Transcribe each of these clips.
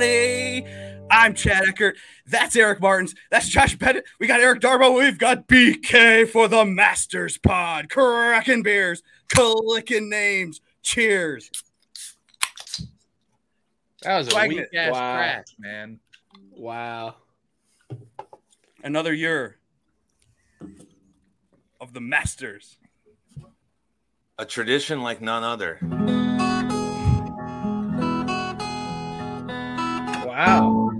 Hey, everybody. I'm Chad Eckert. That's Eric Martens. That's Josh Bennett. We got Eric Darbo. We've got BK for the Masters Pod. Cracking beers, clicking names. Cheers. That was a Swagnet. weak ass Wow. crack, man. Wow. Another year of the Masters. A tradition like none other. Wow.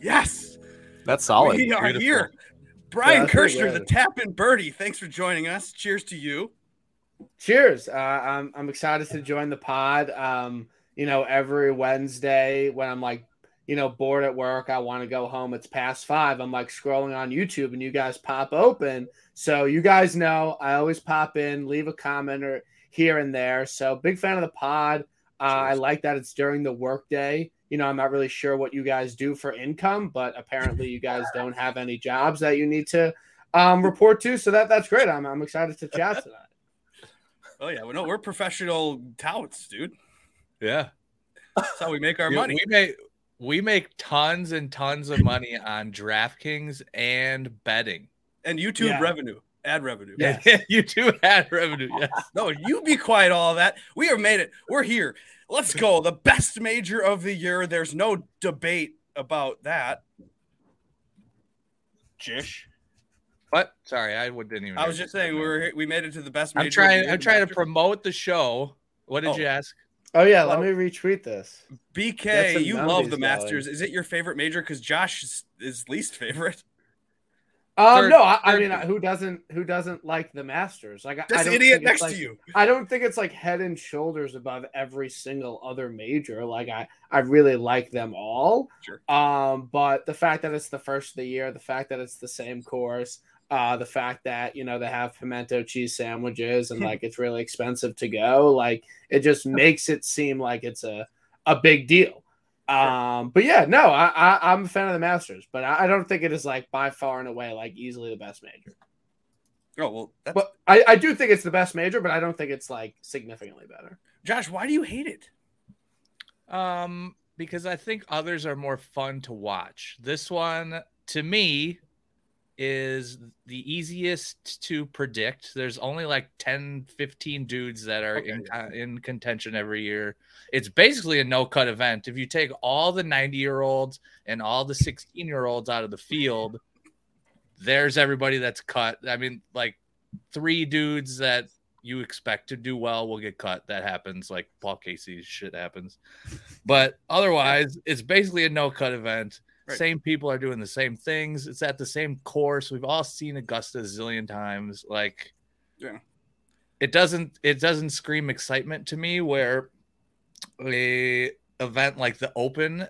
Yes, That's solid. we are Beautiful. here. Brian Yeah, that's Kirschner, the good. Tappin' Birdie. Thanks for joining us. Cheers to you. Cheers. Uh, I'm I'm excited to join the pod. Um, you know, every Wednesday when I'm like, you know, bored at work, I want to go home. It's past five. I'm like scrolling on YouTube, and you guys pop open. So you guys know I always pop in, leave a comment or here and there. So big fan of the pod. Uh, I like that it's during the workday. You know, I'm not really sure what you guys do for income, but apparently you guys don't have any jobs that you need to um, report to. So that that's great. I'm I'm excited to chat tonight. Oh yeah, well, no, we're professional touts, dude. Yeah. That's how we make our We- money. We make we make tons and tons of money on DraftKings and betting. And YouTube Yeah. revenue, ad revenue. Yeah. you do ad revenue. Yes. No, you be quiet. All that we have made it. We're here. Let's go. The best major of the year. There's no debate about that. Jish. What? Sorry, I didn't even. I was just saying we're we made it to the best. I'm of trying. I'm trying to promote the show. What did Oh. you ask? Oh yeah, Well- let me retweet this. BK, you love numbers the going. Masters. Is it your favorite major? Because Josh is, is least favorite. Um, Third- no, I, I third- mean, who doesn't who doesn't like the Masters? Like, I- I don't idiot think it's next like- to you. I don't think it's like head and shoulders above every single other major. Like, I I really like them all. Sure. Um, but the fact that it's the first of the year, the fact that it's the same course, uh, the fact that you know they have pimento cheese sandwiches and like it's really expensive to go, like it just makes it seem like it's a a big deal. Um, but yeah, no, I, I I'm a fan of the Masters, but I, I don't think it is like by far and away like easily the best major. Oh well, that's, But I, I do think it's the best major, but I don't think it's like significantly better. Josh, why do you hate it? Um, because I think others are more fun to watch. This one, to me, is the easiest to predict. There's only like 10, 15 dudes that are in, uh, in contention every year. It's basically a no cut event. If you take all the 90 year olds and all the 16 year olds out of the field, there's everybody that's cut. I mean, like three dudes that you expect to do well will get cut. That happens. Like Paul Casey shit happens. But otherwise, it's basically a no cut event. Right. Same people are doing the same things. It's at the same course. We've all seen Augusta a zillion times. Like, Yeah. it doesn't it doesn't scream excitement to me. Where a event like the Open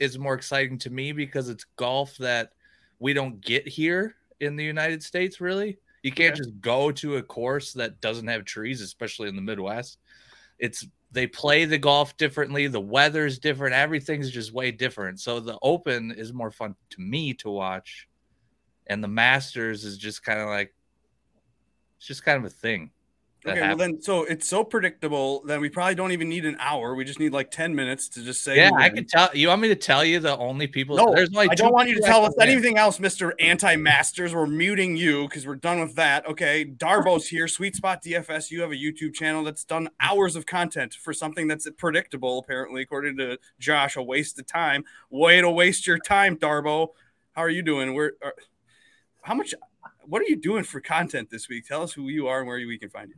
is more exciting to me because it's golf that we don't get here in the United States. Really, you can't Okay. just go to a course that doesn't have trees, especially in the Midwest. It's they play the golf differently. The weather's different. Everything's just way different. So the Open is more fun to me to watch, and the Masters is just kind of like it's just kind of a thing. Okay, well then, so it's so predictable that we probably don't even need an hour. We just need like ten minutes to just say. yeah, I can tell. You want me to tell you the only people? No, there's only I don't want you to tell us anything else, Mister Anti-Masters. We're muting you because we're done with that. Okay, Darbo's here. Sweet Spot DFS. You have a YouTube channel that's done hours of content for something that's predictable. Apparently, according to Josh, a waste of time. Way to waste your time, Darbo. How are you doing? Where? Are, how much? What are you doing for content this week? Tell us who you are and where we can find you.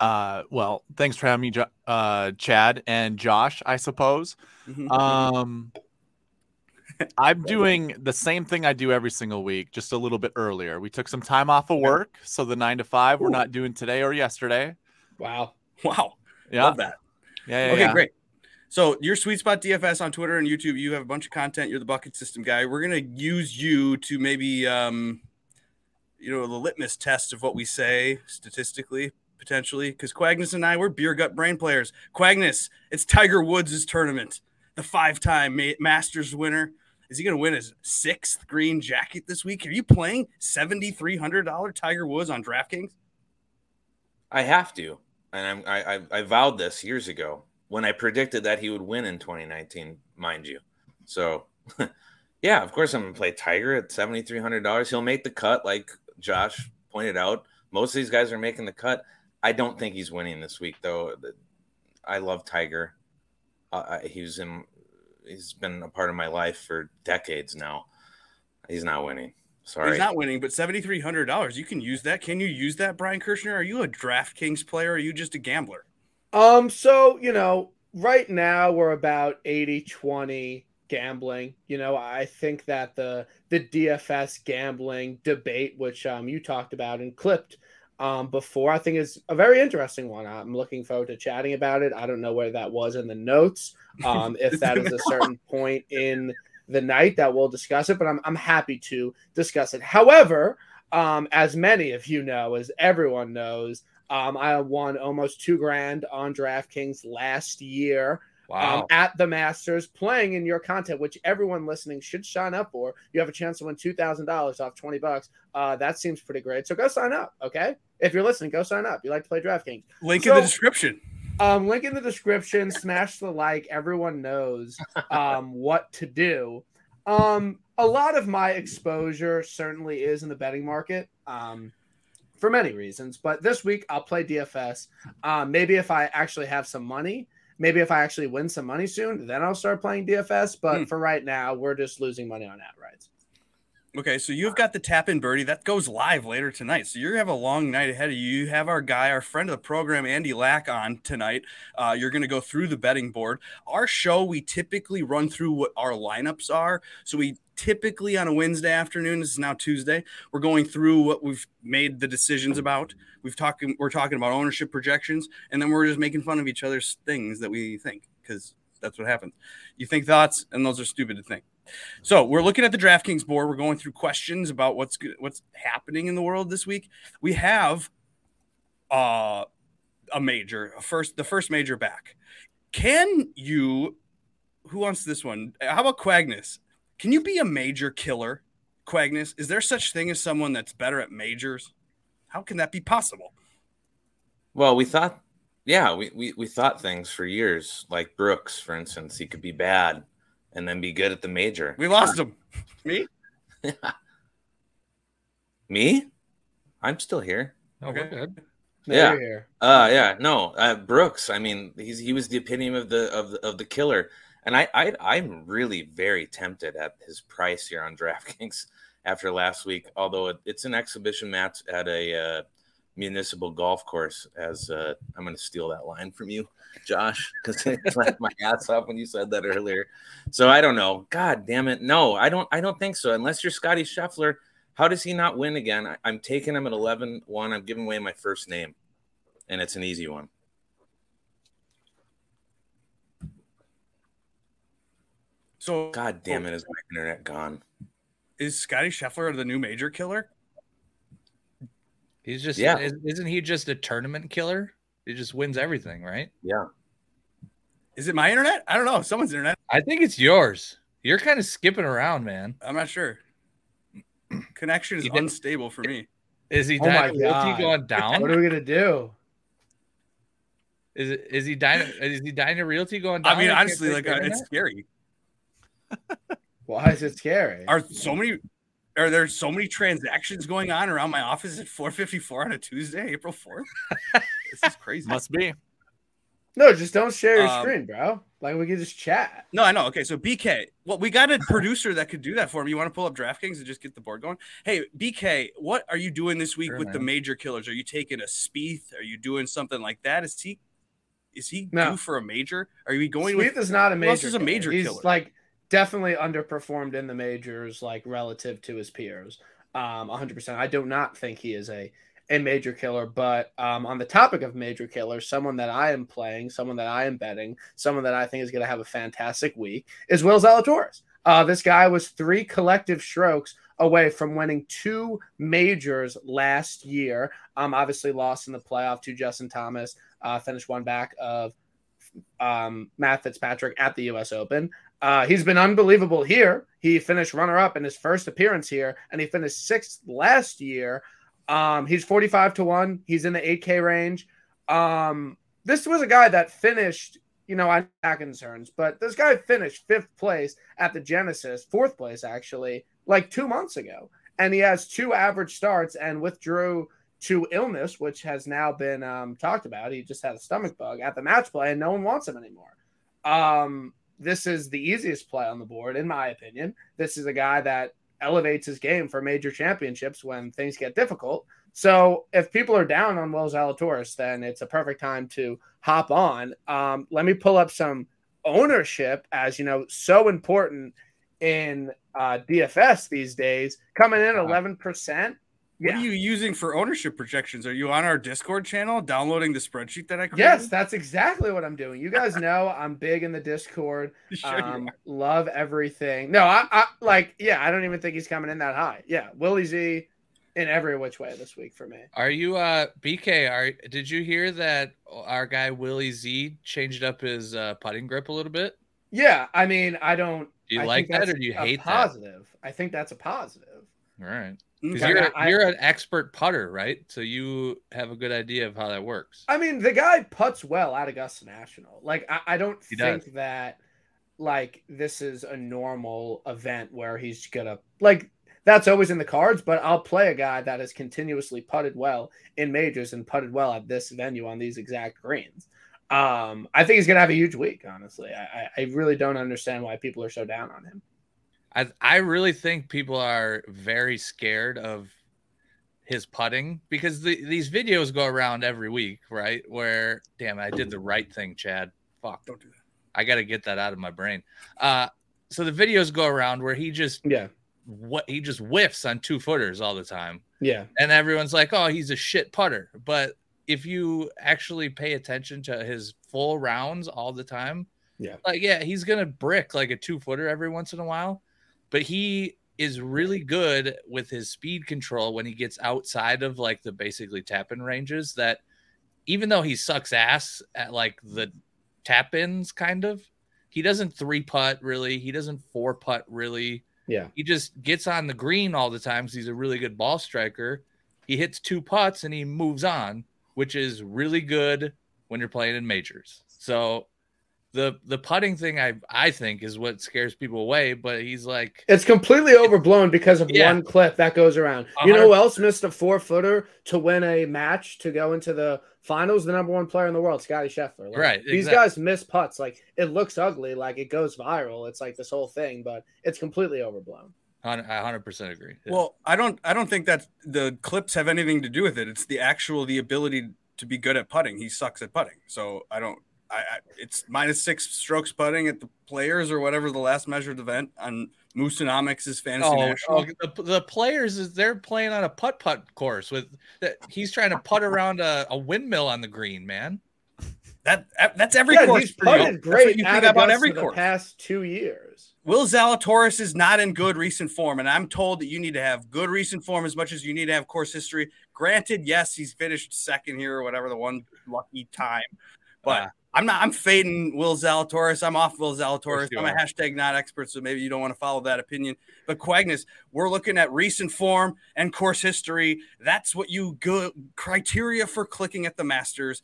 Uh, well, thanks for having me, uh, Chad and Josh. I suppose. Mhm. Um, I'm doing the same thing I do every single week, just a little bit earlier. We took some time off of work, so the nine to five we're not doing today or yesterday. Wow. wow. Yeah, Love that. yeah, yeah. okay, yeah. great. So your sweet spot DFS on Twitter and YouTube, you have a bunch of content. You're the bucket system guy. We're gonna use you to maybe, um, you know, the litmus test of what we say statistically, potentially. Because Quagnus and I, we're beer gut brain players. Quagnus, it's Tiger Woods' tournament. The five-time Ma- Masters winner Is he going to win his sixth green jacket this week? Are you playing seventy three hundred dollar Tiger Woods on DraftKings? I have to, and I, I I vowed this years ago when I predicted that he would win in 2019, mind you. So, yeah, of course I'm gonna play Tiger at seventy three hundred dollars. He'll make the cut, like Josh pointed out. Most of these guys are making the cut. I don't think he's winning this week, though. I love Tiger. Uh, he's in. He's been a part of my life for decades now. He's not winning. Sorry, he's not winning. But seventy three hundred dollars, you can use that. Can you use that, Brian Kirschner? Are you a DraftKings player? Or are you just a gambler? Um. So you know, right now we're about 80-20 gambling. You know, I think that the the DFS gambling debate, which um you talked about and clipped um, before. I think is a very interesting one. I'm looking forward to chatting about it. I don't know where that was in the notes. Um, if that is a certain point in the night that we'll discuss it, but I'm, I'm happy to discuss it. However, um, as many of you know, as everyone knows, um, I won almost two grand on DraftKings last year. Um, wow. Um, at the Masters playing in your content, which everyone listening should sign up for. You have a chance to win two thousand dollars off twenty bucks. Uh, that seems pretty great. So go sign up. Okay, if you're listening, go sign up. You like to play DraftKings? Link so, in the description. Um, link in the description. smash the like. Everyone knows um what to do. Um, a lot of my exposure certainly is in the betting market. Um for many reasons. But this week I'll play DFS. Um, maybe if I actually have some money, Maybe if I actually win some money soon, then I'll start playing DFS. But hmm. for right now, we're just losing money on outrights. Okay, so you've got the tap in birdie that goes live later tonight. So you have a long night ahead of you. You have our guy, our friend of the program, Andy Lack, on tonight. Uh, you're going to go through the betting board. Our show, we typically run through what our lineups are. So we typically on a Wednesday afternoon. This is now Tuesday. We're going through what we've made the decisions about. We've talking we're talking about ownership projections, and then we're just making fun of each other's things that we think because that's what happens. You think thoughts, and those are stupid to think. So we're looking at the DraftKings board. We're going through questions about what's good, what's happening in the world this week. We have uh, a major, a first the first major back. Can you? Who wants this one? How about Quagnus? Can you be a major killer, Quagnus? Is there such thing as someone that's better at majors? How can that be possible? Well, we thought, yeah, we, we, we thought things for years, like Brooks, for instance, he could be bad and then be good at the major. We lost him. Me? Me? I'm still here. Okay. good. yeah. Uh yeah. No. Uh Brooks. I mean, he's he was the epitome of the of the, of the killer. And I, I I'm really very tempted at his price here on DraftKings after last week. Although it, it's an exhibition match at a uh, municipal golf course. As uh, I'm going to steal that line from you, Josh, because I laughed my ass off when you said that earlier. So I don't know. God damn it, no, I don't. I don't think so. Unless you're Scottie Scheffler, how does he not win again? I, I'm taking him at 11-1. I'm giving away my first name, and it's an easy one. So God damn it, is my internet gone? Is Scottie Scheffler the new major killer? He's just yeah. Isn't he just a tournament killer? He just wins everything, right? Yeah. Is it my internet? I don't know. Someone's internet. I think it's yours. You're kind of skipping around, man. I'm not sure. Connection is unstable for me. Is he oh Edina Realty going down? What are we gonna do? Is it is he dying? Is he dying to realty going down? I mean, honestly, like uh, it's scary. Why is it scary? Are so many are there so many transactions going on around my office at 454 on a Tuesday, April 4th? this is crazy. Must be. No, just don't share your um, screen, bro. Like we can just chat. No, I know. Okay, so BK, well, we got a producer that could do that for me. You want to pull up DraftKings and just get the board going? Hey, BK, what are you doing this week sure, with man. the major killers? Are you taking a Spieth? Are you doing something like that? Is he is he no. due for a major? Are you going Spieth with is not a major. is a major He's killer? like definitely underperformed in the majors, like relative to his peers. Um, 100%. I do not think he is a a major killer. But um, on the topic of major killers, someone that I am playing, someone that I am betting, someone that I think is going to have a fantastic week is Will Zalatoris. Uh, this guy was three collective strokes away from winning two majors last year. Um, obviously lost in the playoff to Justin Thomas. Uh, finished one back of um, Matt Fitzpatrick at the U.S. Open. Uh, he's been unbelievable here. He finished runner up in his first appearance here, and he finished sixth last year. Um, he's 45 to 1. He's in the 8K range. Um, this was a guy that finished, you know, I have concerns, but this guy finished fifth place at the Genesis, fourth place actually, like two months ago. And he has two average starts and withdrew to illness, which has now been um, talked about. He just had a stomach bug at the match play, and no one wants him anymore. Um, this is the easiest play on the board, in my opinion. This is a guy that elevates his game for major championships when things get difficult. So if people are down on Will Zalatoris, then it's a perfect time to hop on. Um, let me pull up some ownership, as you know, so important in uh, DFS these days, coming in eleven percent. What yeah. are you using for ownership projections? Are you on our Discord channel downloading the spreadsheet that I created? Yes, that's exactly what I'm doing. You guys know I'm big in the Discord. Sure um, love everything. No, I, I like, yeah, I don't even think he's coming in that high. Yeah, Willie Z in every which way this week for me. Are you uh BK? Are did you hear that our guy Willie Z changed up his uh, putting grip a little bit? Yeah, I mean, I don't. Do you I like that or do you hate positive? That? I think that's a positive. All right. Because you're I, you're an expert putter, right? So you have a good idea of how that works. I mean, the guy puts well at Augusta National. Like, I, I don't he think does. that like this is a normal event where he's gonna like that's always in the cards. But I'll play a guy that has continuously putted well in majors and putted well at this venue on these exact greens. Um, I think he's gonna have a huge week. Honestly, I, I really don't understand why people are so down on him. I I really think people are very scared of his putting because the, these videos go around every week, right? Where damn, I did the right thing, Chad. Fuck, don't do that. I got to get that out of my brain. Uh, so the videos go around where he just yeah, what he just whiffs on two footers all the time. Yeah, and everyone's like, oh, he's a shit putter. But if you actually pay attention to his full rounds all the time, yeah, like yeah, he's gonna brick like a two footer every once in a while but he is really good with his speed control when he gets outside of like the basically tap in ranges that even though he sucks ass at like the tap ins kind of he doesn't three putt really he doesn't four putt really. Yeah. He just gets on the green all the time because he's a really good ball striker. He hits two putts and he moves on which is really good when you're playing in majors. So the the putting thing I I think is what scares people away. But he's like it's completely overblown because of yeah. one clip that goes around. You know who else missed a four footer to win a match to go into the finals? The number one player in the world, Scottie Scheffler. Like, right. These exactly. guys miss putts. Like it looks ugly. Like it goes viral. It's like this whole thing, but it's completely overblown. I 100% agree. Yeah. Well, I don't I don't think that the clips have anything to do with it. It's the actual the ability to be good at putting. He sucks at putting. So I don't I, I, it's minus six strokes putting at the players or whatever the last measured event on Moosonomics' fantasy oh, national. Oh, the, the, players is they're playing on a putt putt course with that he's trying to putt around a, a, windmill on the green, man. That that's every yeah, course he's for you. Great you think about every course. past two years. Will Zalatoris is not in good recent form, and I'm told that you need to have good recent form as much as you need to have course history. Granted, yes, he's finished second here or whatever the one lucky time, but. Uh, I'm not. I'm fading Will Zalatoris. I'm off Will Zalatoris. I'm a hashtag not expert, so maybe you don't want to follow that opinion. But Quagnus, we're looking at recent form and course history. That's what you go criteria for clicking at the Masters.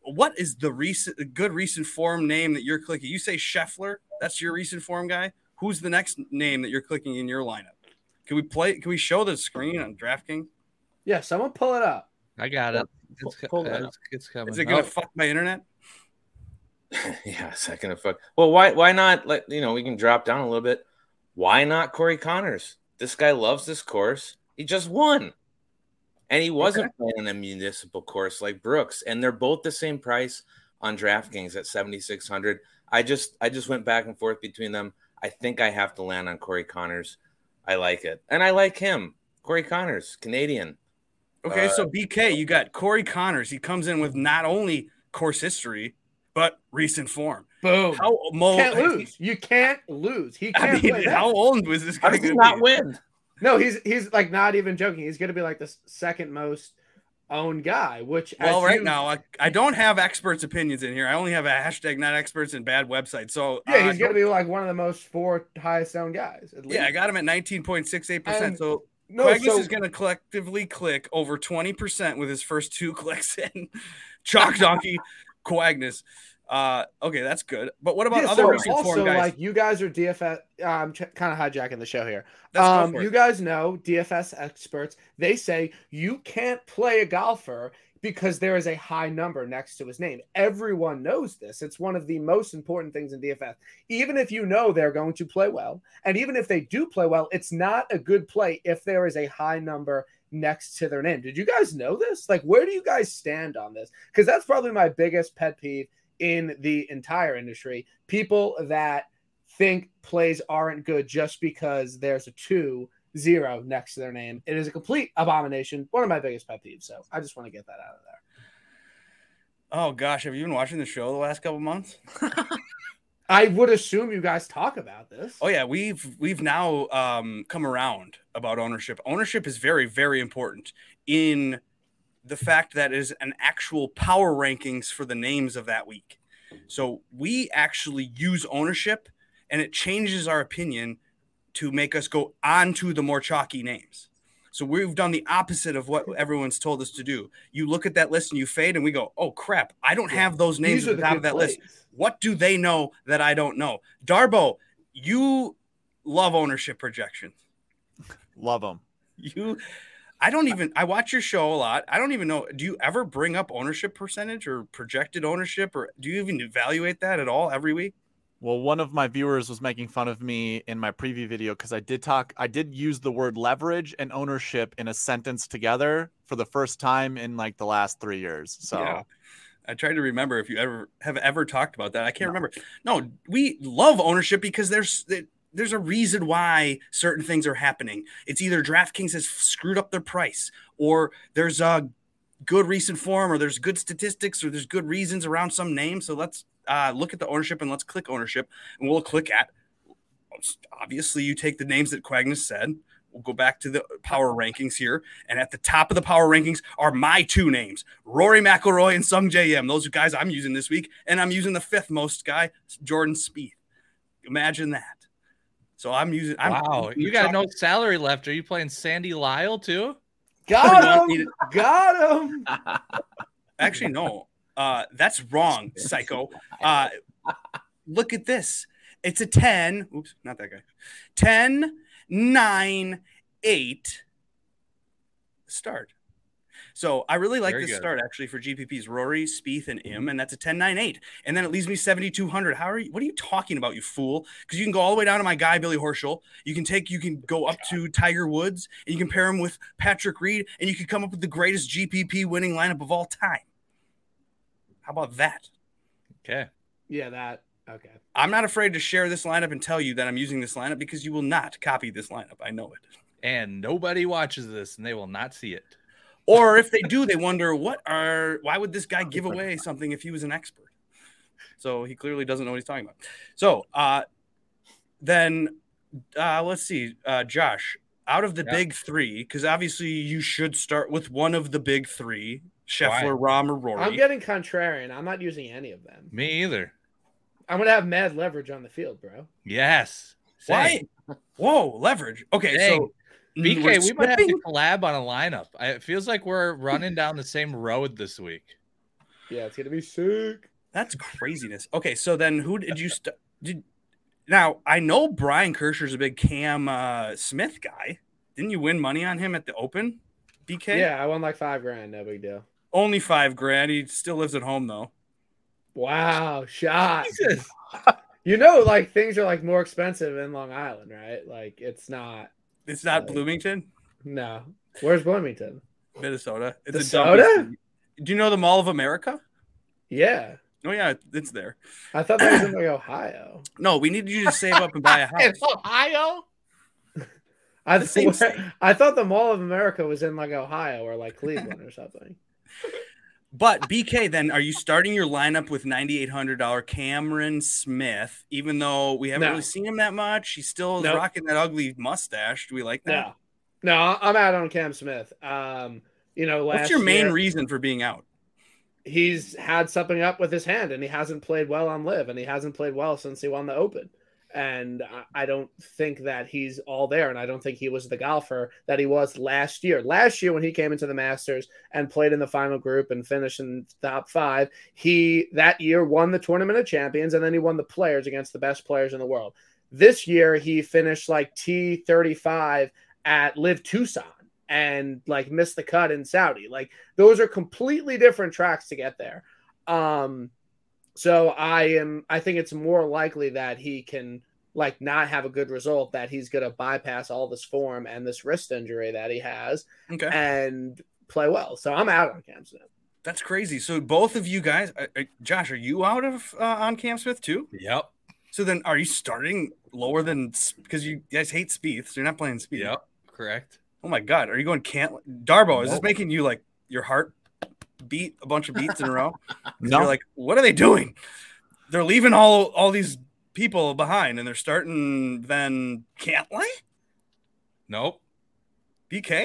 What is the recent good recent form name that you're clicking? You say Scheffler. That's your recent form guy. Who's the next name that you're clicking in your lineup? Can we play? Can we show the screen on DraftKings? Yeah, someone pull it up. I got it. It's, pull, pull it it's, it's coming. Is it gonna oh. fuck my internet? yeah, second of fuck. Well, why why not let you know we can drop down a little bit. Why not Corey Conners? This guy loves this course. He just won. And he wasn't okay. playing a municipal course like Brooks. And they're both the same price on DraftKings at 7600. I just I just went back and forth between them. I think I have to land on Corey Conners. I like it. And I like him. Corey Conners, Canadian. Okay, uh, so BK, you got Corey Conners. He comes in with not only course history, but recent form. Boom. How Mo, can't lose. You can't lose. He can't. I mean, how old was this guy? How not win? No, he's he's like not even joking. He's going to be like the second most own guy. Which Well, as right you- now I, I don't have experts' opinions in here. I only have a hashtag not experts and bad website. So yeah, uh, he's gonna be like one of the most four highest owned guys. At yeah, I got him at nineteen point six eight percent. So no. Quagnus So is going to collectively click over 20% with his first two clicks in. Chalk Donkey, Quagnus. Uh, okay, that's good. But what about yeah, other so recent also form guys? like you guys are DFS. I'm ch- kind of hijacking the show here. Um, you guys know DFS experts. They say you can't play a golfer because there is a high number next to his name. Everyone knows this. It's one of the most important things in DFS. Even if you know they're going to play well, and even if they do play well, it's not a good play if there is a high number next to their name. Did you guys know this? Like, where do you guys stand on this? Because that's probably my biggest pet peeve in the entire industry. People that think plays aren't good just because there's a two zero next to their name. It is a complete abomination. One of my biggest pet peeves. So I just want to get that out of there. oh gosh, have you been watching the show the last couple months? I would assume you guys talk about this. Oh yeah, we've we've now um, come around about ownership. Ownership is very very important in the fact that is an actual power rankings for the names of that week. So we actually use ownership, and it changes our opinion to make us go on to the more chalky names. So we've done the opposite of what everyone's told us to do. You look at that list and you fade, and we go, "Oh crap! I don't have those names These at the the top good of that list." What do they know that I don't know? Darbo, you love ownership projections. Love them. You, I don't even, I watch your show a lot. I don't even know. Do you ever bring up ownership percentage or projected ownership, or do you even evaluate that at all every week? Well, one of my viewers was making fun of me in my preview video because I did talk, I did use the word leverage and ownership in a sentence together for the first time in like the last three years. So Yeah. I tried to remember if you ever have ever talked about that. I can't remember. No, we love ownership because there's there's a reason why certain things are happening. It's either DraftKings has screwed up their price, or there's a good recent form, or there's good statistics, or there's good reasons around some name. So let's uh, look at the ownership and let's click ownership, and we'll click at. Obviously, you take the names that Quagnus said. We'll go back to the power rankings here. And at the top of the power rankings are my two names, Rory McIlroy and Sungjae Im. Those are guys I'm using this week. And I'm using the fifth most guy, Jordan Spieth. Imagine that. So I'm using. I'm, wow, you got no salary left. Are you playing Sandy Lyle too? Got him. Got him. Actually, no. Uh, that's wrong, psycho. Uh, look at this. It's a 10. Oops, not that guy. 10, 9, 8 start. So I really like Very this good. start actually for GPPs Rory, Spieth, and Im, and that's a 10, 9, 8. And then it leaves me 7,200. How are you? What are you talking about, you fool? Because you can go all the way down to my guy, Billy Horschel. You can take, you can go up to Tiger Woods, and you can pair him with Patrick Reed, and you can come up with the greatest GPP winning lineup of all time. How about that? Okay. Yeah, that. Okay. I'm not afraid to share this lineup and tell you that I'm using this lineup because you will not copy this lineup. I know it. And nobody watches this and they will not see it. Or if they do, they wonder what are why would this guy give away something if he was an expert? So he clearly doesn't know what he's talking about. So uh then uh let's see, uh Josh, out of the Yeah. big three, because obviously you should start with one of the big three, Scheffler, Rahm, or Rory. I'm getting contrarian. I'm not using any of them. Me either. I'm gonna have mad leverage on the field, bro. Yes. why? Whoa, leverage. Okay, Dang. so BK, we're might have to collab on a lineup. I, it feels like we're running down the same road this week. Yeah, it's gonna be sick. That's craziness. Okay, so then who did you st- did now? I know Brian Kirschner's a big Cam uh, Smith guy. Didn't you win money on him at the Open? BK? Yeah, I won like five grand. No big deal. Only five grand. He still lives at home though. Wow, shot. Jesus. You know, like things are like more expensive in Long Island, right? Like it's not. It's not Right. Bloomington, No. Where's Bloomington? Minnesota? Minnesota. It's a dump Minnesota? city. Do you know the Mall of America? Yeah, Oh yeah, it's there. I thought that was in like Ohio. No, we need you to save up and buy a house. Ohio? I The th- I thought the Mall of America was in like Ohio or like Cleveland or something. But BK, then are you starting your lineup with ninety eight hundred dollar Cameron Smith? Even though we haven't No. really seen him that much, he's still Nope. rocking that ugly mustache. Do we like that? No, no, I'm out on Cam Smith. Um, You know, last What's your main year, reason for being out? he's had something up with his hand and he hasn't played well on live and he hasn't played well since he won the open and I- don't think that he's all there and i don't think he was the golfer that he was last year. Last year when he came into the masters and played in the final group and finished in top five he that year won the tournament of champions and then he won the players against the best players in the world. This year he finished like t35 at live tucson and like missed the cut in saudi. Like those are completely different tracks to get there. Um so i am i think it's more likely that he can like not have a good result that he's going to bypass all this form and this wrist injury that he has Okay. and play well so i'm out on cam smith That's crazy. So both of you guys, uh, uh, Josh, are you out of uh, on Cam Smith too? Yep. So then, are you starting lower than because you guys hate Spieth, so you're not playing Spieth? Yep. Correct. Oh my God, are you going can't Darbo? Is this making you like your heart beat a bunch of beats in a row. No. You're like, what are they doing? They're leaving all all these people behind, and they're starting then Cantlay, Nope. BK.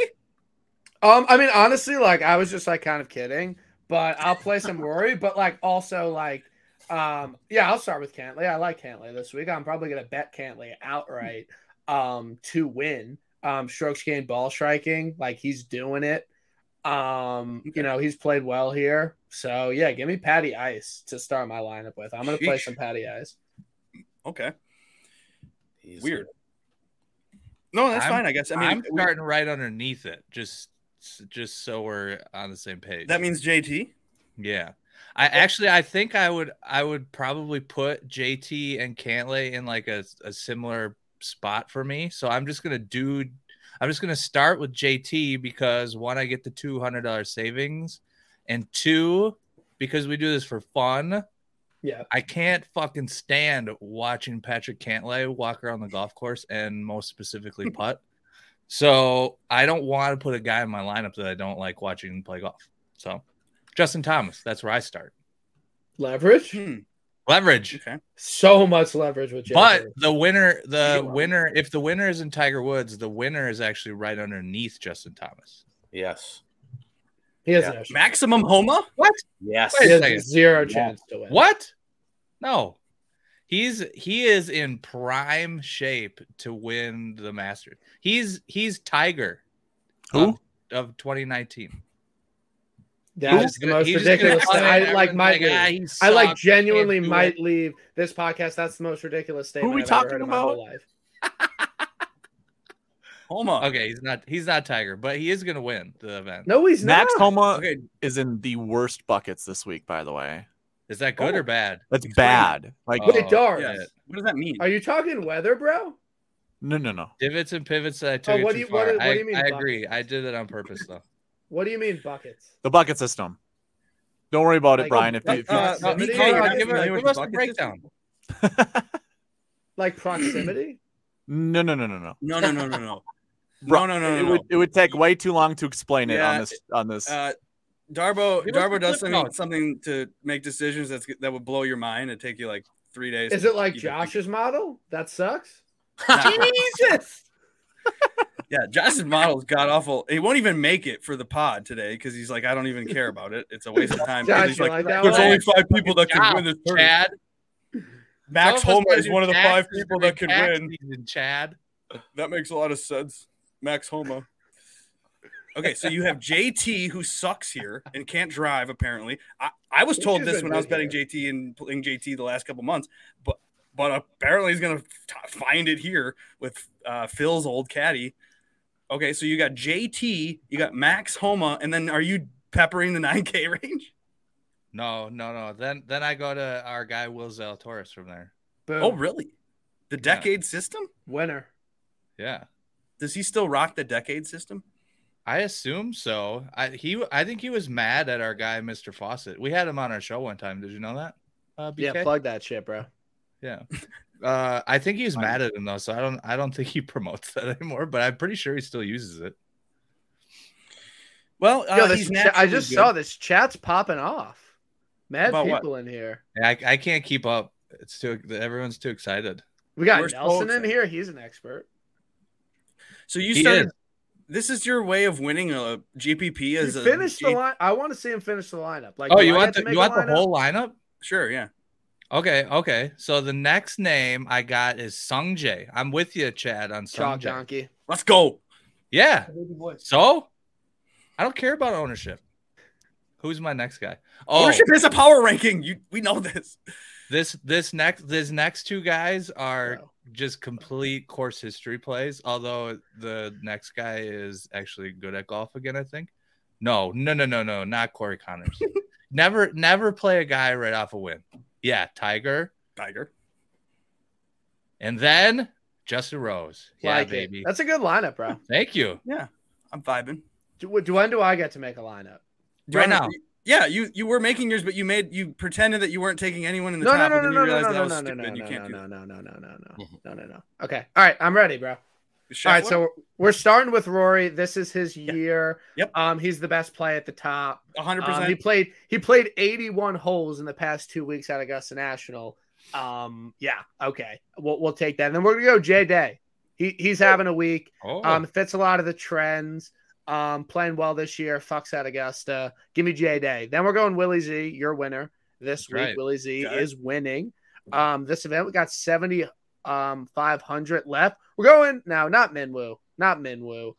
um i mean honestly like i was just like kind of kidding but i'll play some rory but like also like um yeah i'll start with cantlay i like cantlay this week i'm probably going to bet cantlay outright um to win um strokes gained ball striking like he's doing it um you know he's played well here so yeah give me patty ice to start my lineup with i'm gonna play some patty ice Okay, He's weird. No, that's I'm- fine. I guess. I mean, I'm we- starting right underneath it, just just so we're on the same page. that means JT. Yeah. I actually I think I would I would probably put JT and Cantlay in like a, a similar spot for me. So I'm just gonna do I'm just gonna start with JT because one, I get the two hundred dollar savings, and two, because we do this for fun. Yeah. I can't fucking stand watching Patrick Cantlay walk around the golf course and most specifically putt. So I don't want to put a guy in my lineup that I don't like watching play golf. So Justin Thomas, that's where I start. leverage Hmm. Leverage. Okay. so much leverage with But JT. the winner, the You are. winner, if the winner is in Tiger Woods, the winner is actually right underneath Justin Thomas. yes, he has yeah. Maximum Homa. What? yes. Wait he a has second. zero Yeah. chance to win What? No. He's he is in prime shape to win the Masters. He's he's Tiger Who? of, of 2019. That He's is the most he's just gonna ridiculous thing. I like everyone's might leave. "Ah, I like genuinely might it." leave this podcast. That's the most ridiculous statement we I've ever talking heard in my about? whole life. Homa. Okay, he's not he's not Tiger, but he is gonna win the event. No, he's Max not. Homa Okay. is in the worst buckets this week, by the way. Is that good Oh. or bad? That's Explain. bad. Like, Oh. Wait, Dars. Yes. What does that mean? Are you talking weather, bro? no, no, no. Divots and pivots that I took Oh, it what too do you- far. what do- what I, do you mean I buckets? agree. I did it on purpose though. What do you mean buckets? The bucket system. Don't worry about Like, it, Brian. If you, if you uh, uh, BK, BK, you're not give, familiar give us a breakdown. Like proximity? no, no, no, no, no. No, no, no, no, no. Bro, no, no, no, it no, would it would take way too long to explain it Yeah, on this on this. Uh, Darbo, Darbo does something, something to make decisions that's that would blow your mind and take you like three days. Is it like even- Josh's model? That sucks. Jesus. Yeah, Josh's model's god awful. He won't even make it for the pod today because he's like, I don't even care about it. It's a waste of time. Josh, he's like, like there's only five people that can Job, win this tournament. Chad. Max Some Homa is one of the five people that can win. season, Chad. That makes a lot of sense. Max Homa. Okay, so you have JT who sucks here and can't drive. Apparently, I, I was told this when I was betting JT and playing JT the last couple months, but but apparently he's gonna f- find it here with uh, Phil's old caddy. Okay, so you got JT, you got Max Homa, and then are you peppering the 9K range? No, no, no. Then then I go to our guy Will Zalatoris from there. Boom. Oh, really? The decade system? Winner. Yeah. Does he still rock the decade system? I assume so. I he I think he was mad at our guy Mr. Fawcett. We had him on our show one time. Did you know that? Uh, Yeah, plug that shit, bro. Yeah. Uh, I think he's Fine. mad at him though, so I don't I don't think he promotes that anymore. But I'm pretty sure he still uses it. Well, uh, Yo, this he's cha- I just good. saw this chat's popping off. Mad About what? people in here. Yeah, I, I can't keep up. It's too everyone's too excited. We got We're Nelson in here. He's an expert. So you He started is. this is your way of winning a GPP You as a finish the G- line. I want to see him finish the lineup. Like, oh, you want the you a want the whole lineup? Sure, yeah. Okay, okay. So the next name I got is Sung Jae. I'm with you, Chad, on Sung chalk Jae. donkey? Let's go. Yeah. So I don't care about ownership. Who's my next guy? Oh, Ownership is a power ranking. You we know this. this this next this next two guys are No. just complete course history plays. Although the next guy is actually good at golf again, I think. No, no, no, no, no, not Corey Conners. never, never play a guy right off a win. Yeah, Tiger, Tiger. and then Justin Rose. Yeah, Like it. baby. That's a good lineup, bro. Thank you. Yeah, I'm vibing. Do, do when do I get to make a lineup? Do Right wanna- now. Yeah, you you were making yours, but you made you pretended that you weren't taking anyone in the No, no, top, no, and no, then no, you no, realized no, that no, was no, no, stupid. no, and you no, can't do no, that. no, no, no, no, no, Mhm. no, no, no. Okay. All right. I'm ready, bro. All right. So we're starting with Rory. This is his Yeah. year. Yep. Um, he's the best play at the top. 100. Um, he played he played 81 holes in the past two weeks at Augusta National. Um, yeah, okay, we'll, we'll take that. And then we're gonna go Jay Day. He he's having a week. Oh, Um, fits a lot of the trends. Um, playing well this year. Fucks at Augusta. Give me Jay Day. Then we're going Willie Z, your winner this That's week. right. Willie Z is winning. Um, this event we got 70 um 500 left. We're going now, not Minwoo, not Minwoo.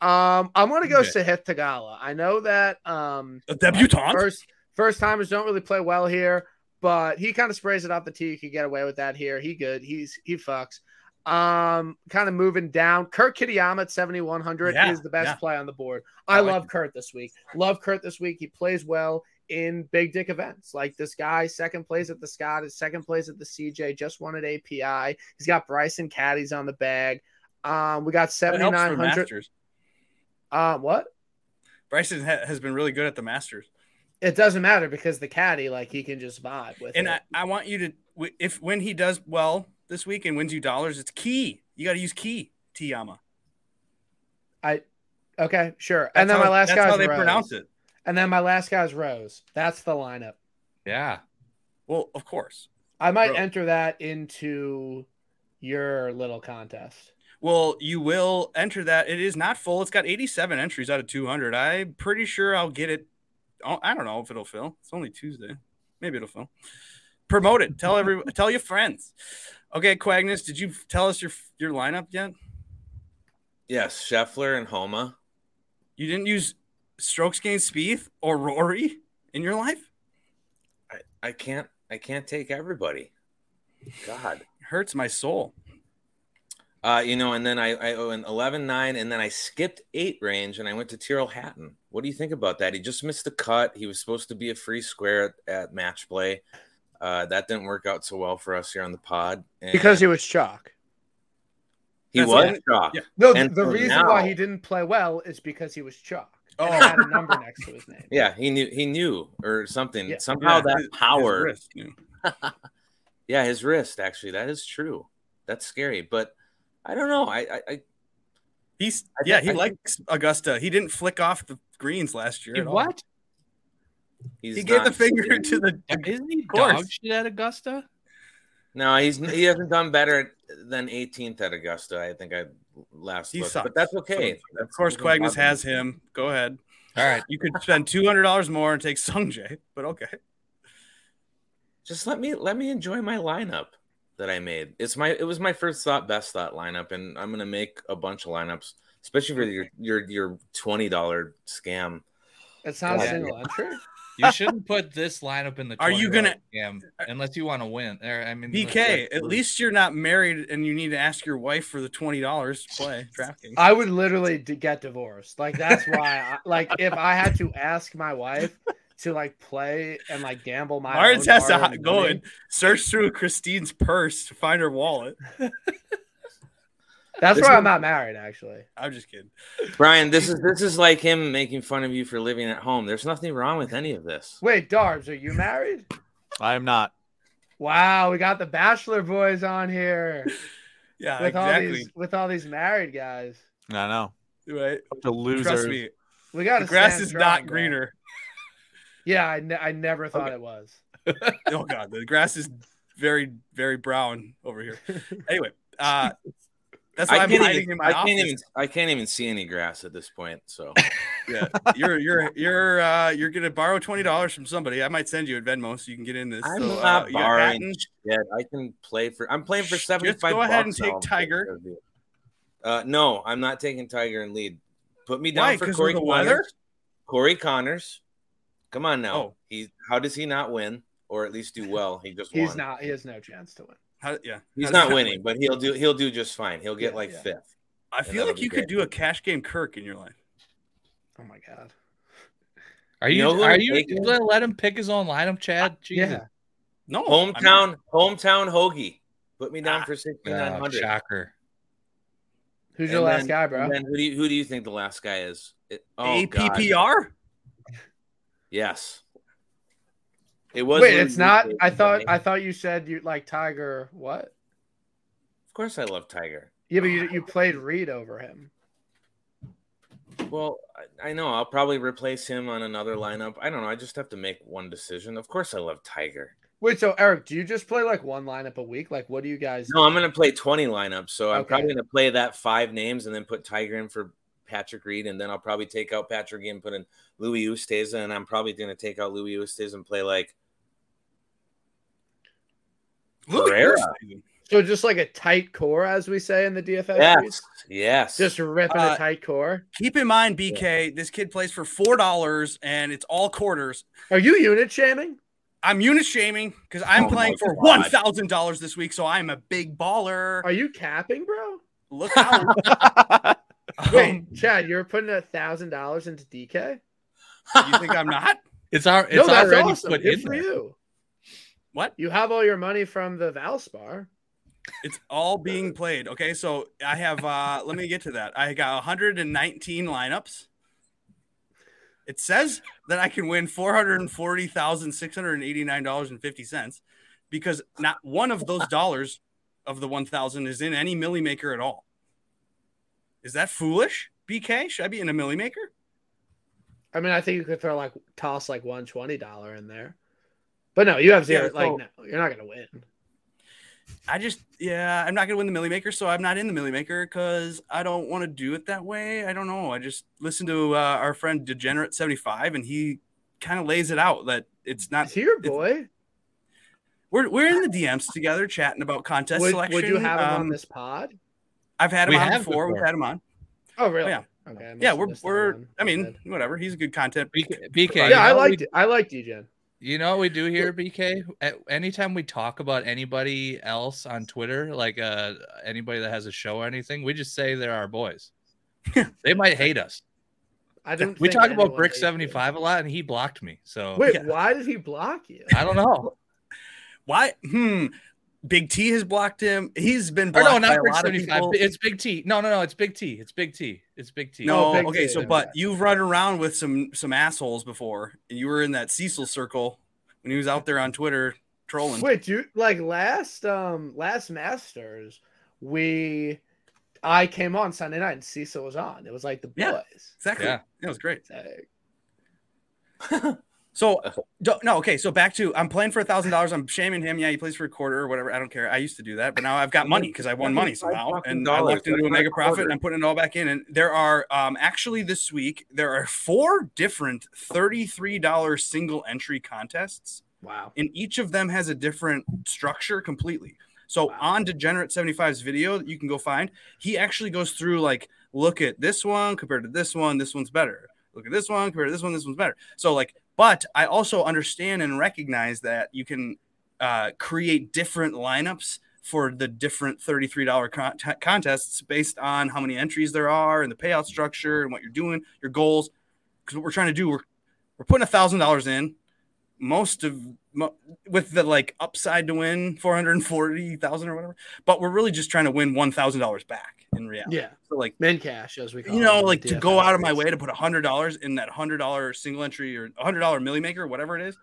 Um, I'm gonna go Okay. Sahith Theegala. I know that um a debutant. first first timers don't really play well here, but he kind of sprays it off the tee. You could get away with that here. He good. He's he fucks. Um, kind of moving down. Kurt Kitayama at 7100 Yeah, is the best yeah. play on the board. I I, love it. Kurt this week. Love Kurt this week. He plays well in big dick events. Like this guy, second place at the Scott, his second place at the CJ, just won at API. He's got Bryson Caddies on the bag. Um, we got That helps for 7900. Masters. Um, what? Bryson ha- has been really good at the Masters, It doesn't matter because the caddy, like he can just vibe with and it. I, I want you to if when he does well this week and wins you dollars, it's key. You got to use key. Tiyama. I, okay, sure. and then That's my how- last that's guy's how they pronounce it. And then my last guy's Rose. That's the lineup. yeah. Well, of course. I might Bro. enter that into your little contest. Well, you will enter that. It is not full. It's got 87 entries out of 200. I'm pretty sure I'll get it. Oh, I don't know if it'll fill. It's only Tuesday. Maybe it'll fill. Promote it. Tell every. tell your friends. Okay, Quagnus, did you tell us your your lineup yet? Yes, Scheffler and Homa. You didn't use Strokes Gain Spieth or Rory in your life? I, I can't I can't take everybody. God. It hurts my soul. Uh, you know, and then I, I went 11 9, and then I skipped eight range and I went to Tyrrell Hatton. What do you think about that? He just missed the cut. He was supposed to be a free square at, at match play. Uh, that didn't work out so well for us here on the pod. And Because he was chalk. he That's was it. shocked. Yeah. No, And the so reason now- why he didn't play well is because he was chalk. Oh. And had a number next to his name. Yeah, he knew he knew or something. Yeah. Somehow Yeah, that his- his power. wrist, yeah, his wrist actually. That is true. That's scary. But I don't know. I I, I He's I yeah, think- he I likes Augusta. He didn't flick off the greens last year. He at all. what? he's He gave the not- finger to the. Isn't he course. dog shit at Augusta? No, he's he hasn't done better than 18th at Augusta. I think I last He looked, sucks. but that's okay. Of course, doesn't Quagnus bother me. has him. Go ahead. All right. You could spend two hundred dollars more and take Sungjae, but okay. Just let me let me enjoy my lineup that I made. It's my it was my first thought, best thought lineup, and I'm gonna make a bunch of lineups, especially for your your your twenty dollar scam. It's not a Yeah. single entry. You shouldn't put this lineup in the. Are you gonna- game unless you want to win? Or, I mean, BK, you're- at least you're not married and you need to ask your wife for the twenty dollars to play DraftKings. I would literally get divorced. Like that's why. I, like if I had to ask my wife to like play and like gamble my. Martens own has to hard-earned go and search through Christine's purse to find her wallet. That's This why is- I'm not married. Actually, I'm just kidding. Brian, this is this is like him making fun of you for living at home. There's nothing wrong with any of this. wait, Darbs, are you married? I am not. Wow, we got the Bachelor boys on here Yeah, with all exactly. these with all these married guys. I know. Right. The losers. Trust me, We got the grass is not greener. Yeah, I, ne- I never thought it was. oh god, the grass is very, very brown over here. Anyway, uh That's why I I'm can't, hiding even, in my I office. can't even I can't even see any grass at this point. So Yeah, you're you're you're uh you're gonna borrow twenty dollars from somebody. I might send you a Venmo so you can get in this. I'm so, uh, not you got borrowing Hatton? I can play for. I'm playing for Shh, just seventy five. go ahead and take Tiger. Uh, no, I'm not taking Tiger and lead. Put me down Why? for 'Cause of Corey Conners. weather? Corey Conners. Come on now. Oh. He how does he not win or at least do well? He just He's won. not. He has no chance to win. How, yeah, He's How's not that? winning, but he'll do he'll do just fine. He'll get Yeah, like yeah. fifth. I feel like you could do a cash game Kirk in your life. Oh my god. Are You you, know are you gonna let him pick his own lineup, Chad? Jesus. Yeah. No, I mean, Hometown hometown hoagie. Put me down Ah. for sixty nine Oh, hundred. shocker. Who's your last guy, bro? And then who do you who do you think the last guy is? It, oh, God. Yes. It was. Wait, it's not. I thought. I thought you said you like Tiger. What? Of course, I love Tiger. Yeah, but you, you played Reed over him. Well, I, know I'll probably replace him on another lineup. I don't know. I just have to make one decision. Of course, I love Tiger. Wait, so Eric, do you just play like one lineup a week? Like, what do you guys? No, I'm going to play 20 lineups. So I'm probably going to play that five names and then put Tiger in for Patrick Reed. And then I'll probably take out Patrick and put in Louis Oosthuizen. And I'm probably going to take out Louis Oosthuizen and play like Herrera. So just like a tight core, as we say in the DFS. Yes. Yes. Just ripping Uh, a tight core. Keep in mind, BK, this kid plays for four dollars and it's all quarters. Are you unit shaming? I'm unit shaming because I'm Oh playing for God. one thousand dollars this week, so I'm a big baller. Are you capping, bro? Look out! Wait, Um, Chad, you're putting a thousand dollars into DK? you think I'm not? It's our it's no, that's already awesome. put Good in for there. you. What? You have all your money from the Valspar. It's all being played. Okay, so I have. uh Let me get to that. I got 119 lineups. It says that I can win four hundred and forty thousand six hundred and eighty nine dollars and fifty cents because not one of those dollars of the one thousand is in any milli maker at all. Is that foolish, BK? Should I be in a milli maker? I mean, I think you could throw like toss like one twenty dollar in there. But no, you have zero. Yeah, so- like, no, you're not gonna win. I just, yeah, I'm not gonna win the milli maker, so I'm not in the milli maker because I don't want to do it that way. I don't know. I just listened to uh, our friend Degenerate 75, and he kind of lays it out that it's not. Is he your boy? We're we're in the DMs together chatting about contest Would, selection. would you have him on Um, this pod? I've had him We on have before. We've had him on. Oh, really? yeah. Okay. I Yeah, we're we're. I mean, whatever. He's a good content. BK, BK yeah, I know what liked. we- I liked Degen. You know what we do here, BK? At, anytime we talk about anybody else on Twitter, like uh anybody that has a show or anything, we just say they're our boys. they might hate us. I don't. We talk about Brick seventy five a lot, and he blocked me. So. Wait, Yeah. why did he block you? I don't know. Why? Hmm. Big T has blocked him. He's been Or blocked no, by a Brick lot of people. It's Big T. No, no, no. It's Big T. It's Big T. It's Big T. No, Oh, Big okay, T, so but you've run around with some some assholes before, and you were in that Cecil circle when he was out there on Twitter trolling. Wait, dude, like last um last Masters, we I came on Sunday night and Cecil was on. It was like the boys. Yeah. Exactly. Yeah. That was great. Sick. So don't, no, okay. So back to I'm playing for a thousand dollars. I'm shaming him. Yeah, he plays for a quarter or whatever. I don't care. I used to do that, but now I've got money because I won money somehow, and I left into a mega profit, and I'm putting it all back in. And there are um, actually this week there are four different thirty-three dollars single entry contests. Wow. and each of them has a different structure completely. So on Degenerate 75's video that you can go find, he actually goes through like, look at this one compared to this one, this one's better. Look at this one compared to this one, this one's better. So like, but I also understand and recognize that you can uh, create different lineups for the different $33 con- contests based on how many entries there are and the payout structure and what you're doing, your goals. Because what we're trying to do, we're we're putting a thousand dollars in. Most of with the like upside to win four hundred and forty thousand or whatever, but we're really just trying to win one thousand dollars back in reality. Yeah. So like Min cash, as we call it, you know, it like to go out of my way to put a hundred dollars in that hundred dollar single entry or a hundred dollar milli maker, whatever it is.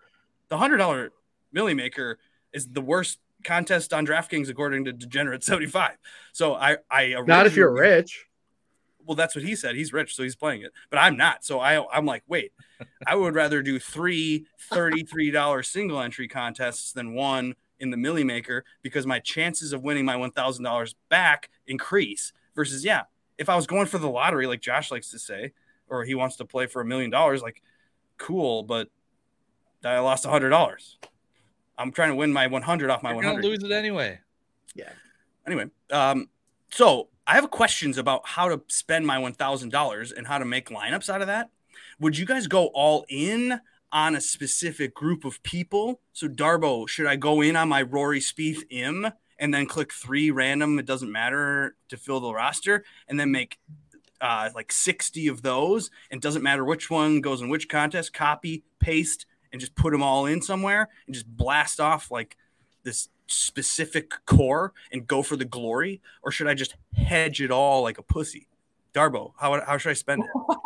The hundred dollar milli maker is the worst contest on DraftKings according to Degenerate seventy five. So I I Not if you're rich. Well, that's what he said. He's rich, so he's playing it. But I'm not. So I, I'm like, wait, I would rather do three $33 single entry contests than one in the Millie Maker because my chances of winning my $1,000 back increase Versus, yeah, if I was going for the lottery, like Josh likes to say, or he wants to play for a million dollars, like cool, but I lost a hundred dollars. I'm trying to win my 100 off my You're 100. lose it anyway. Yeah. Anyway, um, so I have questions about how to spend my one thousand dollars and how to make lineups out of that. Would you guys go all in on a specific group of people? So Darbo, should I go in on my Rory Spieth M and then click three random? It doesn't matter to fill the roster, and then make uh, like sixty of those. And doesn't matter which one goes in which contest. Copy, paste, and just put them all in somewhere and just blast off like this specific core and go for the glory, or should I just hedge it all like a pussy? Darbo, how how should I spend it?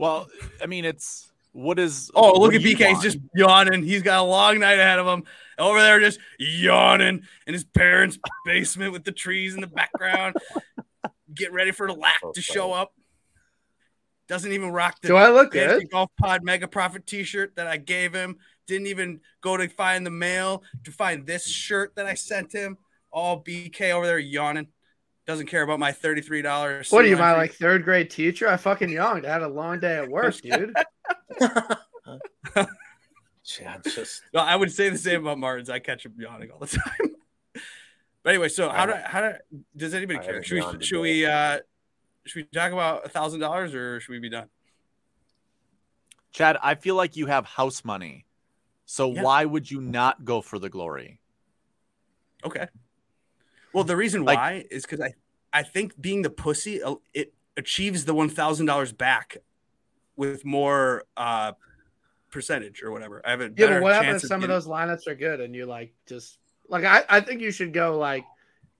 Well, I mean, it's what is. Oh, what look at you BK. He's just yawning. He's got a long night ahead of him. Over there, just yawning in his parents' basement with the trees in the background. Get ready for the lack to show up. Doesn't even rock the Do I look Fancy good? Golf Pod Mega Profit T-shirt that I gave him. Didn't even go to find the mail to find this shirt that I sent him. All BK over there yawning. Doesn't care about my thirty-three dollars. What are you, my like third grade teacher? I fucking yawned. I had a long day at work, dude. Chad just No, I would say the same about Martens. I catch him yawning all the time. but anyway, so how do how do does anybody I care? Should we should we uh should we talk about a thousand dollars or should we be done? Chad, I feel like you have house money. So Yeah. why would you not go for the glory? Okay. Well, the reason Like- why is because I I think being the pussy uh, it achieves the one thousand dollars back with more uh percentage or whatever. I have a Yeah, better but what happens if some of those lineups are good and you like just like I, I think you should go like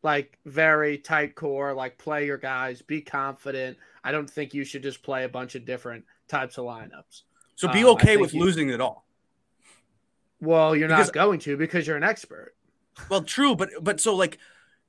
like very tight core, like play your guys, be confident. I don't think you should just play a bunch of different types of lineups. So be um, okay think with you- losing it all. Well, you're Because- not going to because you're an expert. Well, true, but but so like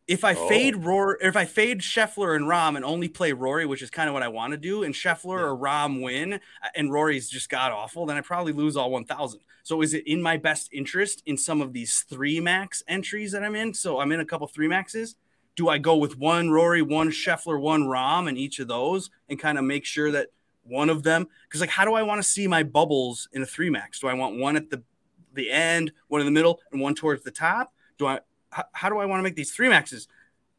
if I Oh. fade Rory, if I fade Scheffler and Rahm and only play Rory, which is kind of what I want to do, and Scheffler or Rahm win, uh, and Rory's just god awful, then I probably lose all 1,000. So is it in my best interest in some of these three max entries that I'm in? So I'm in a couple three maxes. Do I go with one Rory, one Scheffler, one Rahm, and each of those, and kind of make sure that one of them? Because like, how do I want to see my bubbles in a three max? Do I want one at the the end, one in the middle, and one towards the top? Do I how, how do I want to make these three maxes?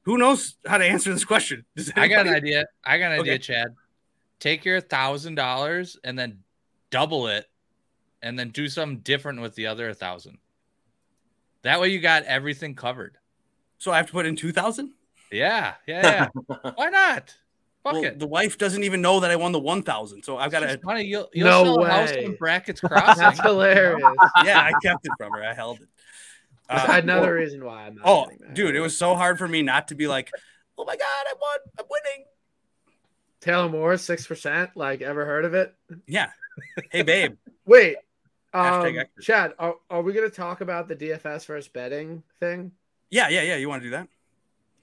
Who knows how to answer this question? I got an idea. I got an idea, Chad. Take your thousand dollars and then double it, and then do something different with the other thousand. That way, you got everything covered. So I have to put in two thousand. Yeah, yeah, yeah. Why not? Fuck Well, it. the wife doesn't even know that I won the one thousand. So I've got to. Funny. You'll, you'll No sell a house way. when brackets crossing. That's hilarious. Yeah, I kept it from her. I held it. Uh, Another reason why I'm not. Oh, dude, it was so hard for me not to be like, "Oh my god, I won! I'm winning!" Taylor Moore, six percent. Like, ever heard of it? Yeah. Hey, babe. Wait, Hashtag um. Chad, are, are we going to talk about the DFS versus betting thing? Yeah, yeah, yeah. You want to do that?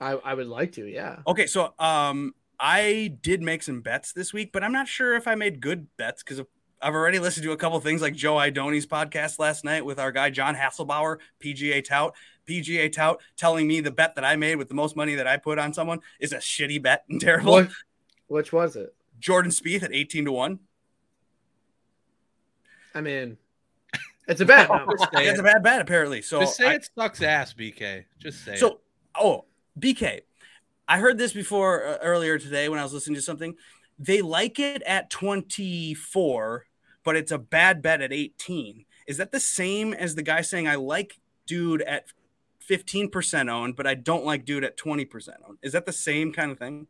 I, I would like to. Yeah. Okay, so um, I did make some bets this week, but I'm not sure if I made good bets because I've already listened to a couple things like Joe Idoni's podcast last night with our guy John Hasselbauer, PGA tout. PGA tout telling me the bet that I made with the most money that I put on someone is a shitty bet and terrible. What, which was it? Jordan Spieth at 18 to 1. I mean, it's a bet. number. Just That's a bad bet, apparently. So, Just say I- it sucks ass, BK. Just say it. so oh, BK, I heard this before uh, earlier today when I was listening to something. They like it at 24, but it's a bad bet at 18. Is that the same as the guy saying I like dude at 15% owned, but I don't like dude at 20% owned? Is that the same kind of thing?